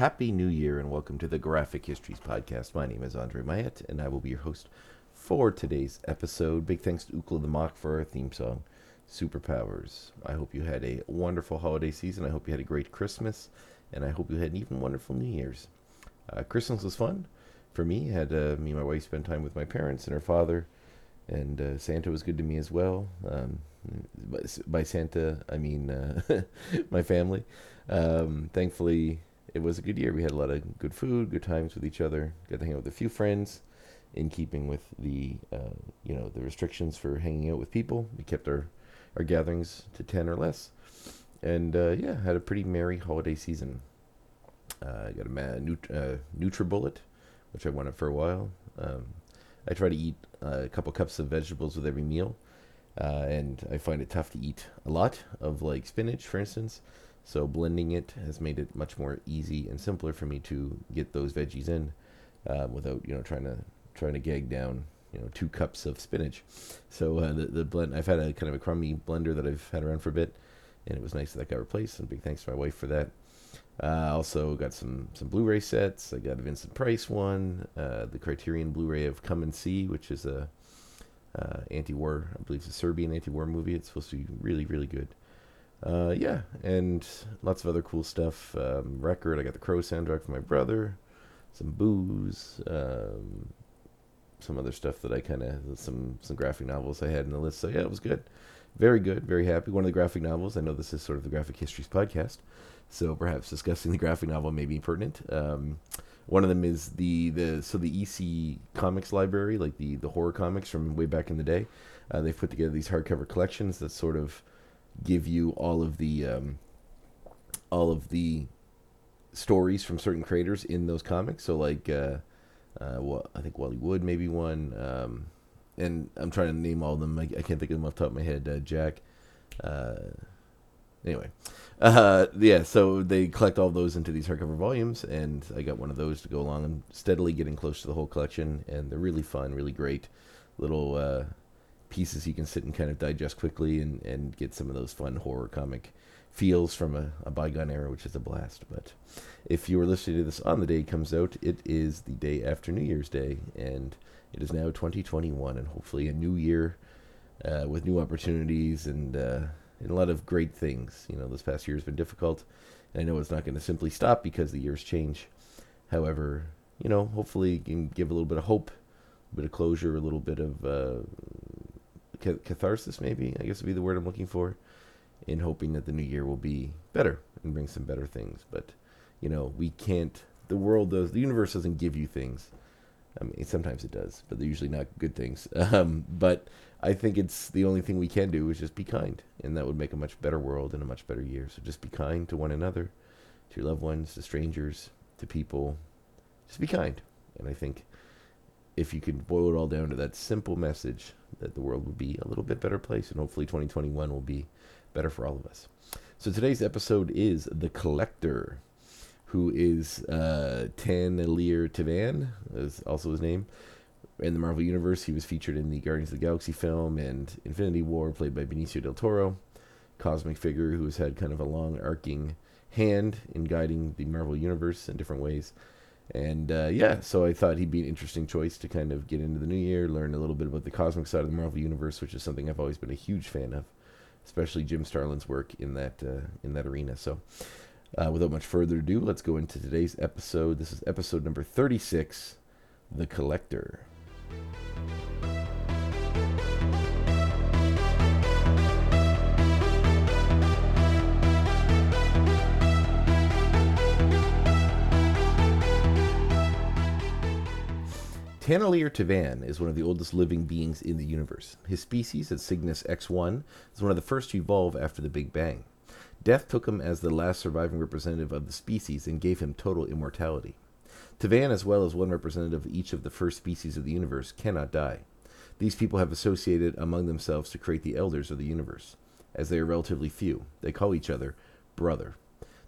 Happy New Year and welcome to the Graphic Histories Podcast. My name is Andre Mayet and I will be your host for today's episode. Big thanks to Ukla the Mock for our theme song, Superpowers. I hope you had a wonderful holiday season. I hope you had a great Christmas and I hope you had an even wonderful New Year's. Uh, Christmas was fun for me. Had uh, me and my wife spend time with my parents and her father, and uh, Santa was good to me as well. Um, by, by Santa, I mean uh, my family. Um, thankfully, it was a good year. We had a lot of good food, good times with each other. Got to hang out with a few friends, in keeping with the uh, you know the restrictions for hanging out with people. We kept our our gatherings to ten or less, and uh, yeah, had a pretty merry holiday season. Uh, I got a Nut- uh, NutriBullet, which I wanted for a while. Um, I try to eat uh, a couple cups of vegetables with every meal, uh, and I find it tough to eat a lot of like spinach, for instance. So blending it has made it much more easy and simpler for me to get those veggies in um, without you know trying to trying to gag down you know two cups of spinach. So uh, the the blend I've had a kind of a crummy blender that I've had around for a bit, and it was nice that that got replaced. And big thanks to my wife for that. Uh, also got some some Blu-ray sets. I got a Vincent Price one, uh, the Criterion Blu-ray of Come and See, which is a uh, anti-war, I believe it's a Serbian anti-war movie. It's supposed to be really really good. Uh, yeah, and lots of other cool stuff. Um, record. I got the Crow soundtrack for my brother. Some booze. Um, some other stuff that I kind of some some graphic novels I had in the list. So yeah, it was good. Very good. Very happy. One of the graphic novels. I know this is sort of the graphic histories podcast, so perhaps discussing the graphic novel may be pertinent. Um, one of them is the the so the EC Comics library, like the the horror comics from way back in the day. Uh, they've put together these hardcover collections that sort of give you all of the um, all of the stories from certain creators in those comics. So like, uh, uh, well, I think Wally Wood maybe one, um, and I'm trying to name all of them. I, I can't think of them off the top of my head. Uh, Jack. Uh, anyway, uh, yeah. So they collect all those into these hardcover volumes, and I got one of those to go along. I'm steadily getting close to the whole collection, and they're really fun, really great little uh, pieces you can sit and kind of digest quickly and, and get some of those fun horror comic feels from a, a bygone era, which is a blast. But if you are listening to this on the day it comes out, it is the day after New Year's Day, and it is now 2021, and hopefully a new year uh, with new opportunities and, uh, and a lot of great things. You know, this past year has been difficult. I know it's not going to simply stop because the years change. However, you know, hopefully you can give a little bit of hope, a bit of closure, a little bit of uh, catharsis, maybe, I guess would be the word I'm looking for, in hoping that the new year will be better and bring some better things. But, you know, we can't, the world does, the universe doesn't give you things. I mean, sometimes it does, but they're usually not good things. Um, but I think it's the only thing we can do is just be kind, and that would make a much better world and a much better year. So just be kind to one another, to your loved ones, to strangers, to people. Just be kind. And I think if you could boil it all down to that simple message, that the world would be a little bit better place, and hopefully 2021 will be better for all of us. So today's episode is The Collector, who is uh, Tan Lear Tivan, is also his name. In the Marvel Universe, he was featured in the Guardians of the Galaxy film and Infinity War, played by Benicio del Toro. Cosmic figure who has had kind of a long arcing hand in guiding the Marvel Universe in different ways. And uh, yeah, so I thought he'd be an interesting choice to kind of get into the new year, learn a little bit about the cosmic side of the Marvel Universe, which is something I've always been a huge fan of, especially Jim Starlin's work in that uh, in that arena. So, uh, without much further ado, let's go into today's episode. This is episode number thirty-six, "The Collector." Taneleer Tavan is one of the oldest living beings in the universe. His species, at Cygnus X1, is one of the first to evolve after the Big Bang. Death took him as the last surviving representative of the species and gave him total immortality. Tavan, as well as one representative of each of the first species of the universe, cannot die. These people have associated among themselves to create the elders of the universe. As they are relatively few, they call each other brother.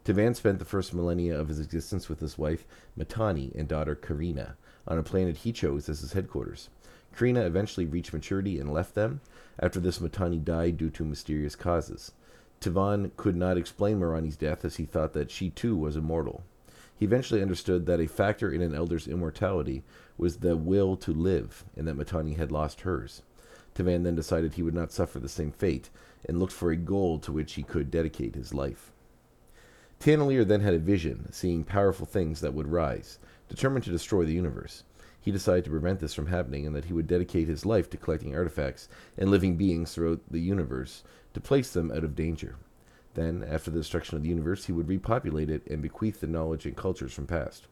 Tavan spent the first millennia of his existence with his wife Matani and daughter Carina on a planet he chose as his headquarters. Carina eventually reached maturity and left them. After this, Matani died due to mysterious causes. Tivan could not explain Matani's death as he thought that she too was immortal. He eventually understood that a factor in an elder's immortality was the will to live, and that Matani had lost hers. Tivan then decided he would not suffer the same fate, and looked for a goal to which he could dedicate his life. Taneleer then had a vision, seeing powerful things that would rise, determined to destroy the universe. He decided to prevent this from happening and that he would dedicate his life to collecting artifacts and living beings throughout the universe to place them out of danger. Then, after the destruction of the universe, he would repopulate it and bequeath the knowledge and cultures from past.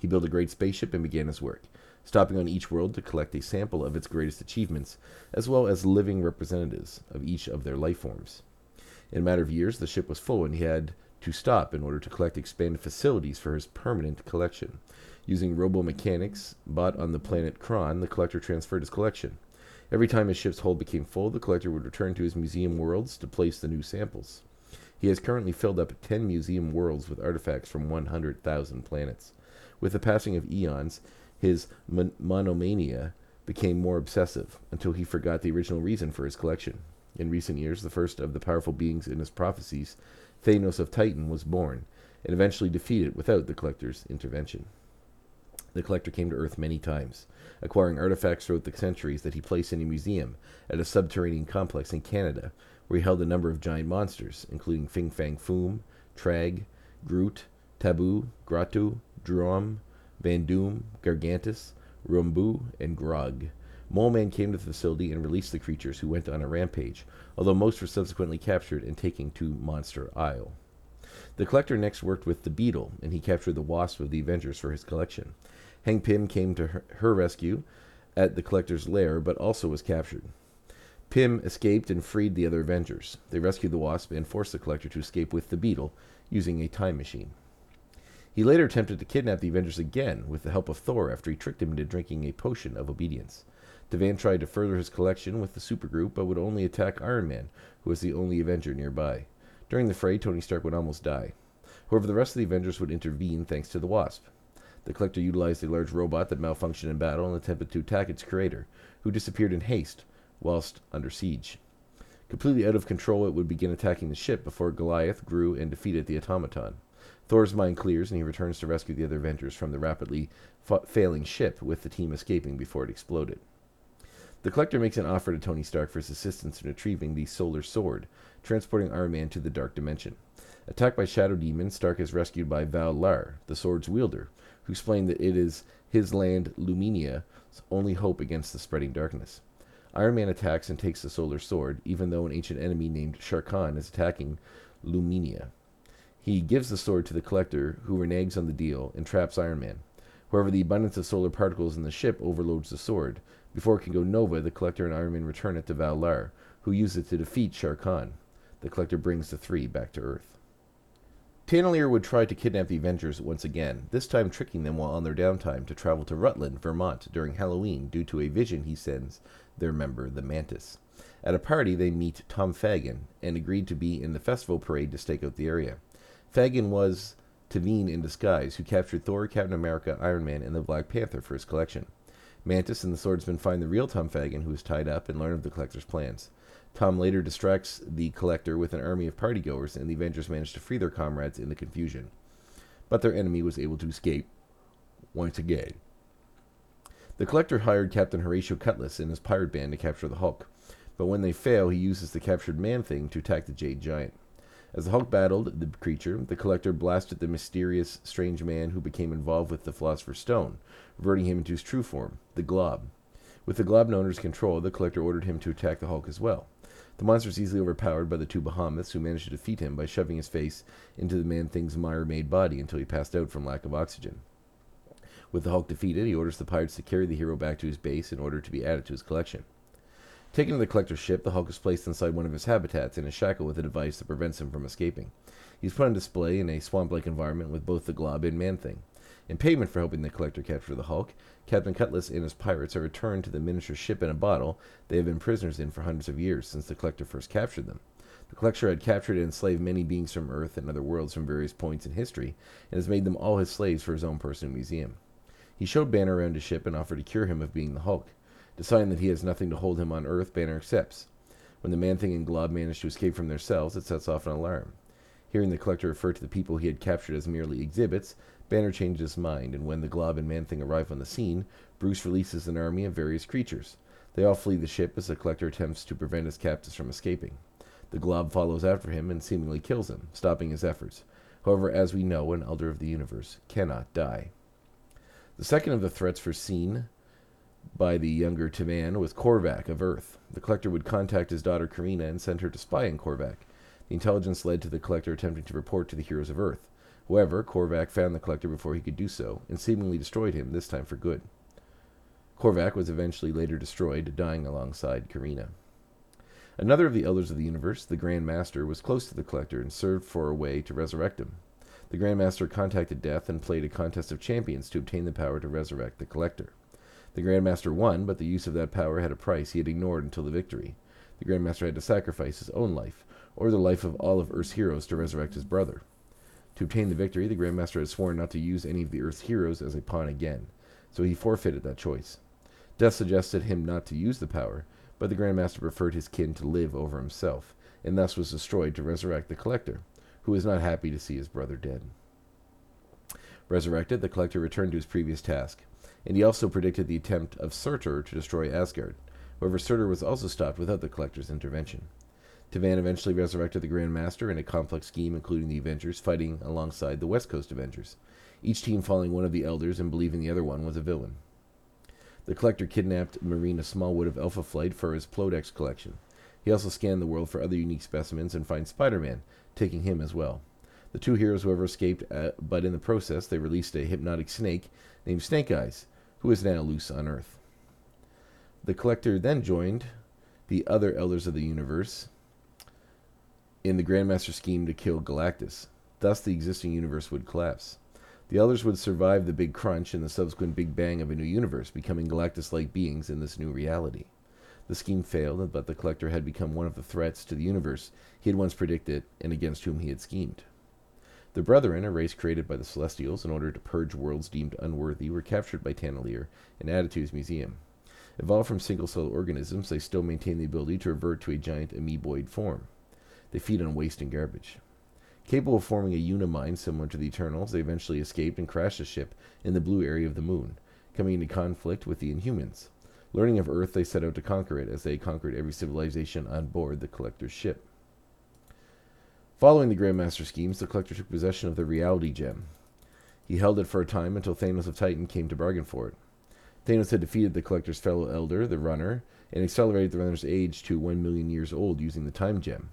He built a great spaceship and began his work, stopping on each world to collect a sample of its greatest achievements, as well as living representatives of each of their life forms. In a matter of years, the ship was full, and he had to stop in order to collect expanded facilities for his permanent collection. Using robo-mechanics bought on the planet Kron, the collector transferred his collection. Every time his ship's hold became full, the collector would return to his museum worlds to place the new samples. He has currently filled up 10 museum worlds with artifacts from 100,000 planets. With the passing of eons, his mon- monomania became more obsessive until he forgot the original reason for his collection. In recent years, the first of the powerful beings in his prophecies, Thanos of Titan, was born and eventually defeated without the collector's intervention. The collector came to Earth many times, acquiring artifacts throughout the centuries that he placed in a museum at a subterranean complex in Canada, where he held a number of giant monsters, including Fin Fang Foom, Trag, Groot, Taboo, Grottu, Droom, Van Doom, Gargantus, Rommbu, and Grogg. Mole Man came to the facility and released the creatures, who went on a rampage, although most were subsequently captured and taken to Monster Isle. The collector next worked with the Beetle, and he captured the Wasp of the Avengers for his collection. Hank Pym came to her, her rescue at the collector's lair, but also was captured. Pym escaped and freed the other Avengers. They rescued the Wasp and forced the collector to escape with the Beetle using a time machine. He later attempted to kidnap the Avengers again with the help of Thor after he tricked him into drinking a potion of obedience. Devan tried to further his collection with the supergroup, but would only attack Iron Man, who was the only Avenger nearby. During the fray, Tony Stark would almost die. However, the rest of the Avengers would intervene thanks to the Wasp. The Collector utilized a large robot that malfunctioned in battle and attempted to attack its creator, who disappeared in haste whilst under siege. Completely out of control, it would begin attacking the ship before Goliath grew and defeated the automaton. Thor's mind clears and he returns to rescue the other Avengers from the rapidly fa- failing ship, with the team escaping before it exploded. The Collector makes an offer to Tony Stark for his assistance in retrieving the Solar Sword, transporting Iron Man to the Dark Dimension. Attacked by Shadow Demon, Stark is rescued by Val Lar, the sword's wielder, who explained that it is his land, Luminia's only hope against the spreading darkness. Iron Man attacks and takes the Solar Sword, even though an ancient enemy named Sharkan is attacking Luminia. He gives the sword to the Collector, who reneges on the deal and traps Iron Man. However, the abundance of solar particles in the ship overloads the sword. Before it can go nova, the Collector and Iron Man return it to Valar, who uses it to defeat Shar Khan. The Collector brings the three back to Earth. Taneleer would try to kidnap the Avengers once again, this time tricking them while on their downtime to travel to Rutland, Vermont during Halloween due to a vision he sends their member, the Mantis. At a party, they meet Tom Fagan and agreed to be in the festival parade to stake out the area. Fagan was Taveen in disguise, who captured Thor, Captain America, Iron Man, and the Black Panther for his collection. Mantis and the swordsman find the real Tom Fagan, who is tied up, and learn of the collector's plans. Tom later distracts the collector with an army of partygoers, and the Avengers manage to free their comrades in the confusion. But their enemy was able to escape once again. The collector hired Captain Horatio Cutlass and his pirate band to capture the Hulk, but when they fail, he uses the captured man thing to attack the Jade Giant. As the Hulk battled the creature, the collector blasted the mysterious, strange man who became involved with the Philosopher's Stone, reverting him into his true form, the Glob. With the Glob his control, the collector ordered him to attack the Hulk as well. The monster is easily overpowered by the two behemoths, who managed to defeat him by shoving his face into the man thing's mire made body until he passed out from lack of oxygen. With the Hulk defeated, he orders the pirates to carry the hero back to his base in order to be added to his collection. Taken to the collector's ship, the Hulk is placed inside one of his habitats in a shackle with a device that prevents him from escaping. He's put on display in a swamp-like environment with both the Glob and Man-Thing. In payment for helping the collector capture the Hulk, Captain Cutlass and his pirates are returned to the miniature ship in a bottle they have been prisoners in for hundreds of years since the collector first captured them. The collector had captured and enslaved many beings from Earth and other worlds from various points in history, and has made them all his slaves for his own personal museum. He showed Banner around his ship and offered to cure him of being the Hulk. Deciding that he has nothing to hold him on Earth, Banner accepts. When the Man Thing and Glob manage to escape from their cells, it sets off an alarm. Hearing the collector refer to the people he had captured as merely exhibits, Banner changes his mind, and when the Glob and Man Thing arrive on the scene, Bruce releases an army of various creatures. They all flee the ship as the collector attempts to prevent his captives from escaping. The Glob follows after him and seemingly kills him, stopping his efforts. However, as we know, an Elder of the Universe cannot die. The second of the threats foreseen by the younger Tavan was Korvac of Earth. The collector would contact his daughter Carina and send her to spy on Korvac. The intelligence led to the collector attempting to report to the heroes of Earth. However, Korvac found the collector before he could do so, and seemingly destroyed him, this time for good. Korvac was eventually later destroyed, dying alongside Carina. Another of the elders of the universe, the Grand Master, was close to the collector and served for a way to resurrect him. The Grand Master contacted Death and played a contest of champions to obtain the power to resurrect the collector. The Grand Master won, but the use of that power had a price he had ignored until the victory. The Grand Master had to sacrifice his own life, or the life of all of Earth's heroes to resurrect his brother. To obtain the victory, the Grand Master had sworn not to use any of the Earth's heroes as a pawn again, so he forfeited that choice. Death suggested him not to use the power, but the Grand Master preferred his kin to live over himself, and thus was destroyed to resurrect the Collector, who was not happy to see his brother dead. Resurrected, the Collector returned to his previous task, and he also predicted the attempt of Surtur to destroy Asgard. However, Surtur was also stopped without the Collector's intervention. Tavan eventually resurrected the Grand Master in a complex scheme including the Avengers fighting alongside the West Coast Avengers, each team following one of the Elders and believing the other one was a villain. The Collector kidnapped Marina Smallwood of Alpha Flight for his Plodex collection. He also scanned the world for other unique specimens and finds Spider-Man, taking him as well. The two heroes, however, escaped, uh, but in the process, they released a hypnotic snake named Snake Eyes, who is now loose on Earth. The Collector then joined the other Elders of the Universe in the Grandmaster scheme to kill Galactus. Thus, the existing universe would collapse. The Elders would survive the Big Crunch and the subsequent Big Bang of a new universe, becoming Galactus like beings in this new reality. The scheme failed, but the Collector had become one of the threats to the universe he had once predicted and against whom he had schemed. The Brethren, a race created by the Celestials in order to purge worlds deemed unworthy, were captured by Taneleer and added to his museum. Evolved from single cell organisms, they still maintain the ability to revert to a giant amoeboid form. They feed on waste and garbage. Capable of forming a unimind similar to the Eternals, they eventually escaped and crashed a ship in the blue area of the moon, coming into conflict with the Inhumans. Learning of Earth, they set out to conquer it, as they conquered every civilization on board the Collector's ship. Following the Grandmaster schemes, the Collector took possession of the Reality Gem. He held it for a time until Thanos of Titan came to bargain for it. Thanos had defeated the Collector's fellow Elder, the Runner, and accelerated the Runner's age to one million years old using the Time Gem.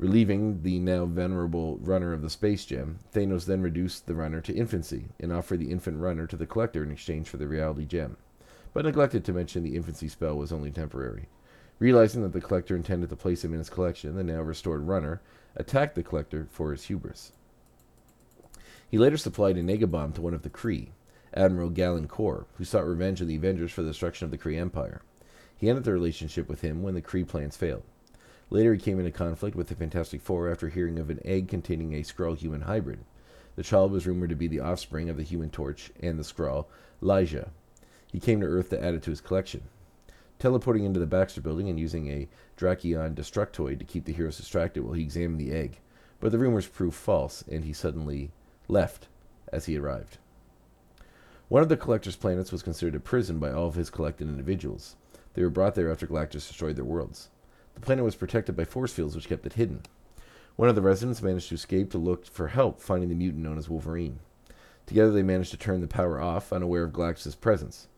Relieving the now venerable runner of the space gem, Thanos then reduced the runner to infancy and offered the infant runner to the collector in exchange for the reality gem, but neglected to mention the infancy spell was only temporary. Realizing that the collector intended to place him in his collection, the now restored runner attacked the collector for his hubris. He later supplied a negabomb to one of the Kree, Admiral Galen who sought revenge on the Avengers for the destruction of the Kree Empire. He ended the relationship with him when the Kree plans failed. Later, he came into conflict with the Fantastic Four after hearing of an egg containing a Skrull human hybrid. The child was rumored to be the offspring of the Human Torch and the Skrull, Lyja. He came to Earth to add it to his collection. Teleporting into the Baxter building and using a Drakion Destructoid to keep the heroes distracted while he examined the egg, but the rumors proved false, and he suddenly left as he arrived. One of the Collector's planets was considered a prison by all of his collected individuals. They were brought there after Galactus destroyed their worlds. The planet was protected by force fields which kept it hidden. One of the residents managed to escape to look for help, finding the mutant known as Wolverine. Together they managed to turn the power off, unaware of Galactus' presence.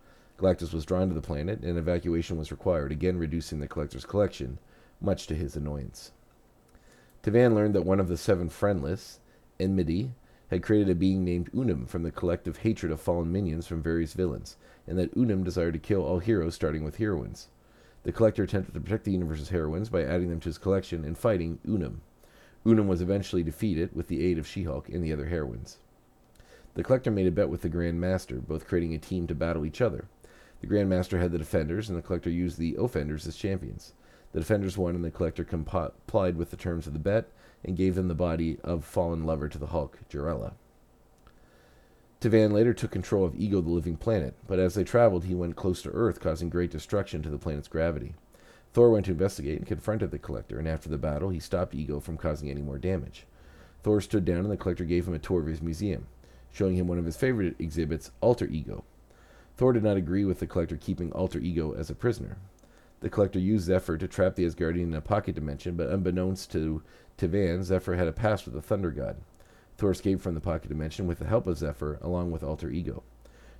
Galactus was drawn to the planet, and evacuation was required, again reducing the collector's collection, much to his annoyance. Tavan learned that one of the seven friendless, Enmity, had created a being named Unum from the collective hatred of fallen minions from various villains, and that Unum desired to kill all heroes starting with heroines. The collector attempted to protect the universe's heroines by adding them to his collection and fighting Unum. Unum was eventually defeated with the aid of She Hulk and the other heroines. The collector made a bet with the Grand Master, both creating a team to battle each other. The Grand Master had the defenders, and the collector used the offenders as champions. The defenders won, and the collector complied with the terms of the bet and gave them the body of fallen lover to the Hulk, Jarella. Tivan later took control of Ego, the living planet, but as they traveled, he went close to Earth, causing great destruction to the planet's gravity. Thor went to investigate and confronted the collector, and after the battle, he stopped Ego from causing any more damage. Thor stood down, and the collector gave him a tour of his museum, showing him one of his favorite exhibits, Alter Ego. Thor did not agree with the collector keeping Alter Ego as a prisoner. The collector used Zephyr to trap the Asgardian in a pocket dimension, but unbeknownst to Tivan, Zephyr had a past with the Thunder God. Thor escaped from the pocket dimension with the help of Zephyr, along with Alter Ego.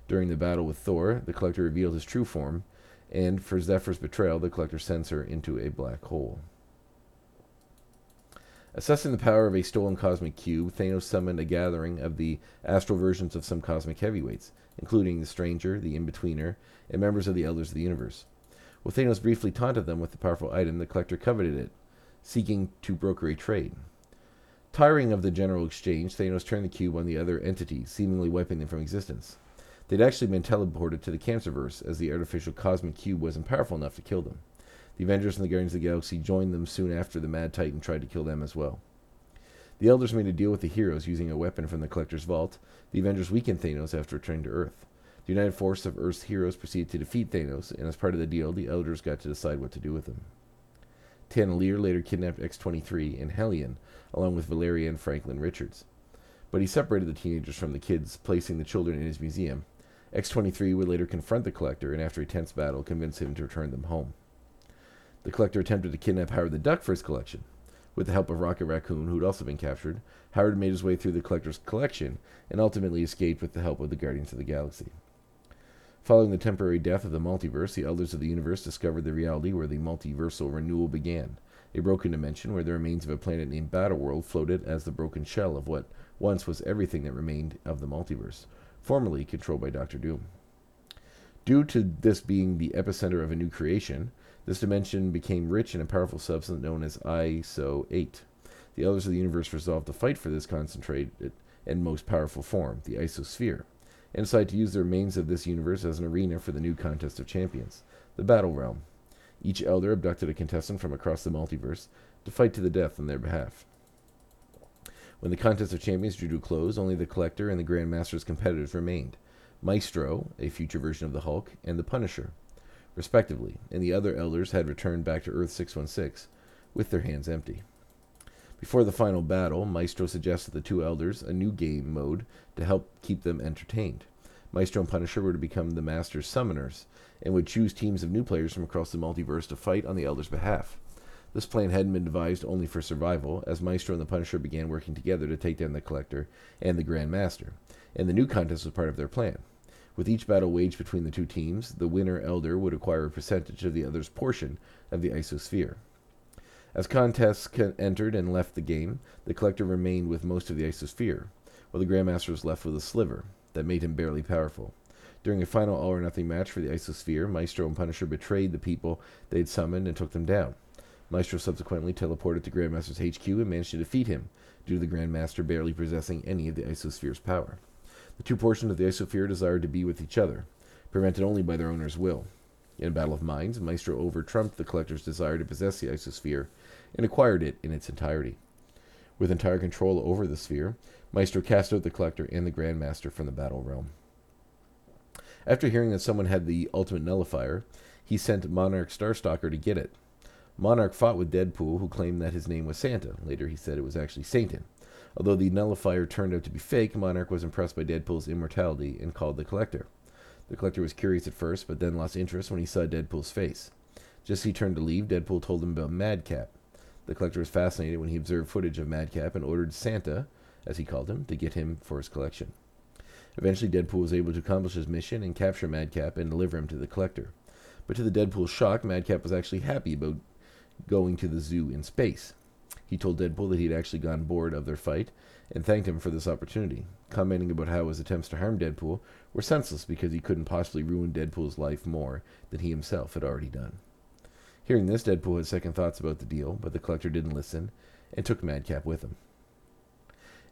During the battle with Thor, the collector revealed his true form, and for Zephyr's betrayal, the collector sends her into a black hole. Assessing the power of a stolen cosmic cube, Thanos summoned a gathering of the astral versions of some cosmic heavyweights, including the Stranger, the In-Betweener, and members of the Elders of the Universe. While Thanos briefly taunted them with the powerful item, the collector coveted it, seeking to broker a trade. Tiring of the general exchange, Thanos turned the cube on the other entities, seemingly wiping them from existence. They'd actually been teleported to the Cancerverse, as the artificial cosmic cube wasn't powerful enough to kill them. The Avengers and the Guardians of the Galaxy joined them soon after the Mad Titan tried to kill them as well. The Elders made a deal with the heroes using a weapon from the Collector's vault. The Avengers weakened Thanos after returning to Earth. The united force of Earth's heroes proceeded to defeat Thanos, and as part of the deal, the Elders got to decide what to do with him. Taneleer later kidnapped X-23 and Hellion, along with Valeria and Franklin Richards. But he separated the teenagers from the kids, placing the children in his museum. X-23 would later confront the Collector, and after a tense battle, convince him to return them home. The Collector attempted to kidnap Howard the Duck for his collection. With the help of Rocket Raccoon, who had also been captured, Howard made his way through the Collector's collection and ultimately escaped with the help of the Guardians of the Galaxy. Following the temporary death of the multiverse, the Elders of the Universe discovered the reality where the multiversal renewal began, a broken dimension where the remains of a planet named Battleworld floated as the broken shell of what once was everything that remained of the multiverse, formerly controlled by Doctor Doom. Due to this being the epicenter of a new creation, this dimension became rich in a powerful substance known as ISO 8. The Elders of the Universe resolved to fight for this concentrated and most powerful form, the Isosphere, and decided to use the remains of this universe as an arena for the new contest of champions, the Battle Realm. Each Elder abducted a contestant from across the multiverse to fight to the death on their behalf. When the contest of champions drew to a close, only the Collector and the Grand Master's competitors remained Maestro, a future version of the Hulk, and the Punisher respectively, and the other elders had returned back to Earth 616 with their hands empty. Before the final battle, Maestro suggested the two elders a new game mode to help keep them entertained. Maestro and Punisher were to become the Master's summoners and would choose teams of new players from across the multiverse to fight on the elders' behalf. This plan hadn't been devised only for survival, as Maestro and the Punisher began working together to take down the Collector and the Grand Master, and the new contest was part of their plan. With each battle waged between the two teams, the winner elder would acquire a percentage of the other's portion of the isosphere. As contests entered and left the game, the collector remained with most of the isosphere, while the Grandmaster was left with a sliver that made him barely powerful. During a final all or nothing match for the isosphere, Maestro and Punisher betrayed the people they had summoned and took them down. Maestro subsequently teleported to Grandmaster's HQ and managed to defeat him, due to the Grandmaster barely possessing any of the isosphere's power. The two portions of the Isosphere desired to be with each other, prevented only by their owner's will. In a battle of minds, Maestro over-trumped the collector's desire to possess the Isosphere and acquired it in its entirety. With entire control over the sphere, Maestro cast out the collector and the Grand Master from the battle realm. After hearing that someone had the ultimate nullifier, he sent Monarch Starstalker to get it. Monarch fought with Deadpool, who claimed that his name was Santa. Later, he said it was actually Satan. Although the nullifier turned out to be fake, Monarch was impressed by Deadpool's immortality and called the Collector. The Collector was curious at first, but then lost interest when he saw Deadpool's face. Just as he turned to leave, Deadpool told him about Madcap. The Collector was fascinated when he observed footage of Madcap and ordered Santa, as he called him, to get him for his collection. Eventually, Deadpool was able to accomplish his mission and capture Madcap and deliver him to the Collector. But to the Deadpool's shock, Madcap was actually happy about going to the zoo in space. He told Deadpool that he had actually gone bored of their fight and thanked him for this opportunity, commenting about how his attempts to harm Deadpool were senseless because he couldn't possibly ruin Deadpool's life more than he himself had already done. Hearing this, Deadpool had second thoughts about the deal, but the collector didn't listen and took Madcap with him.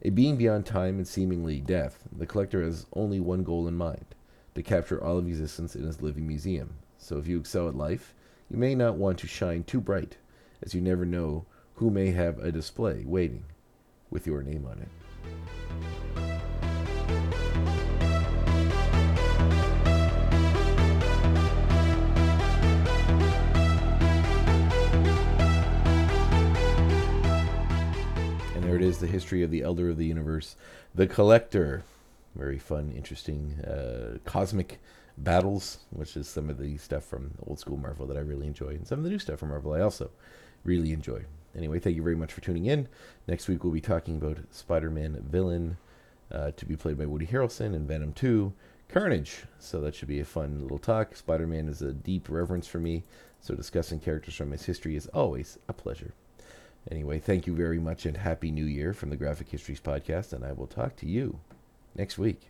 A being beyond time and seemingly death, the collector has only one goal in mind to capture all of existence in his living museum. So if you excel at life, you may not want to shine too bright, as you never know who may have a display waiting with your name on it. And there it is, the history of the Elder of the Universe, the Collector. Very fun, interesting, uh, cosmic battles, which is some of the stuff from old school Marvel that I really enjoy, and some of the new stuff from Marvel I also really enjoy. Anyway, thank you very much for tuning in. Next week we'll be talking about Spider-Man villain uh, to be played by Woody Harrelson in Venom 2, Carnage. So that should be a fun little talk. Spider-Man is a deep reverence for me, so discussing characters from his history is always a pleasure. Anyway, thank you very much and Happy New Year from the Graphic Histories Podcast, and I will talk to you next week.